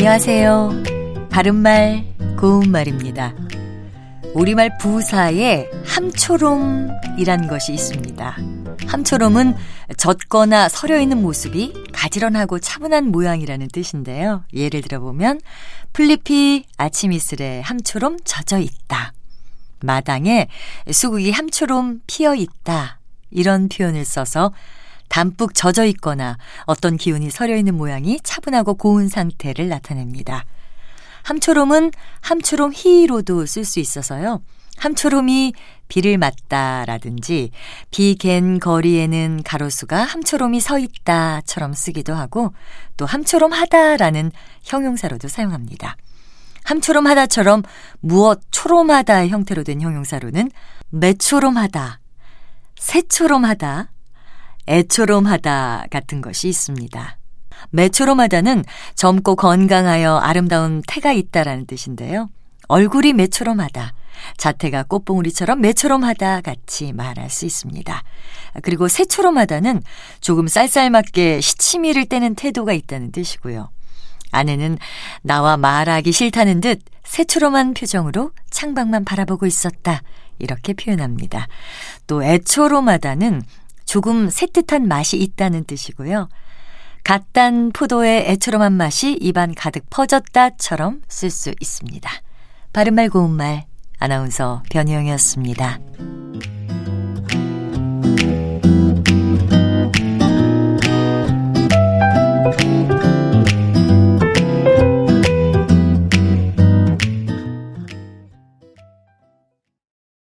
안녕하세요. 바른말, 고운말입니다. 우리말 부사에 함초롬이란 것이 있습니다. 함초롬은 젖거나 서려 있는 모습이 가지런하고 차분한 모양이라는 뜻인데요. 예를 들어보면 플리피 아침 이슬에 함초롬 젖어 있다. 마당에 수국이 함초롬 피어 있다. 이런 표현을 써서 담뿍 젖어 있거나 어떤 기운이 서려 있는 모양이 차분하고 고운 상태를 나타냅니다. 함초롬은 함초롬 희로도 쓸 수 있어서요. 함초롬이 비를 맞다라든지 비갠 거리에는 가로수가 함초롬이 서 있다처럼 쓰기도 하고 또 함초롬 하다라는 형용사로도 사용합니다. 함초롬 하다처럼 무엇 초롬하다 형태로 된 형용사로는 매초롬하다, 새초롬하다, 애초롬하다 같은 것이 있습니다. 매초롬하다는 젊고 건강하여 아름다운 태가 있다라는 뜻인데요. 얼굴이 매초롬하다. 자태가 꽃봉우리처럼 매초롬하다 같이 말할 수 있습니다. 그리고 새초롬하다는 조금 쌀쌀맞게 시치미를 떼는 태도가 있다는 뜻이고요. 아내는 나와 말하기 싫다는 듯 새초롬한 표정으로 창밖만 바라보고 있었다. 이렇게 표현합니다. 또 애초롬하다는 조금 새뜻한 맛이 있다는 뜻이고요. 갓단 포도의 애처럼한 맛이 입안 가득 퍼졌다처럼 쓸 수 있습니다. 바른말 고운말 아나운서 변희영이었습니다.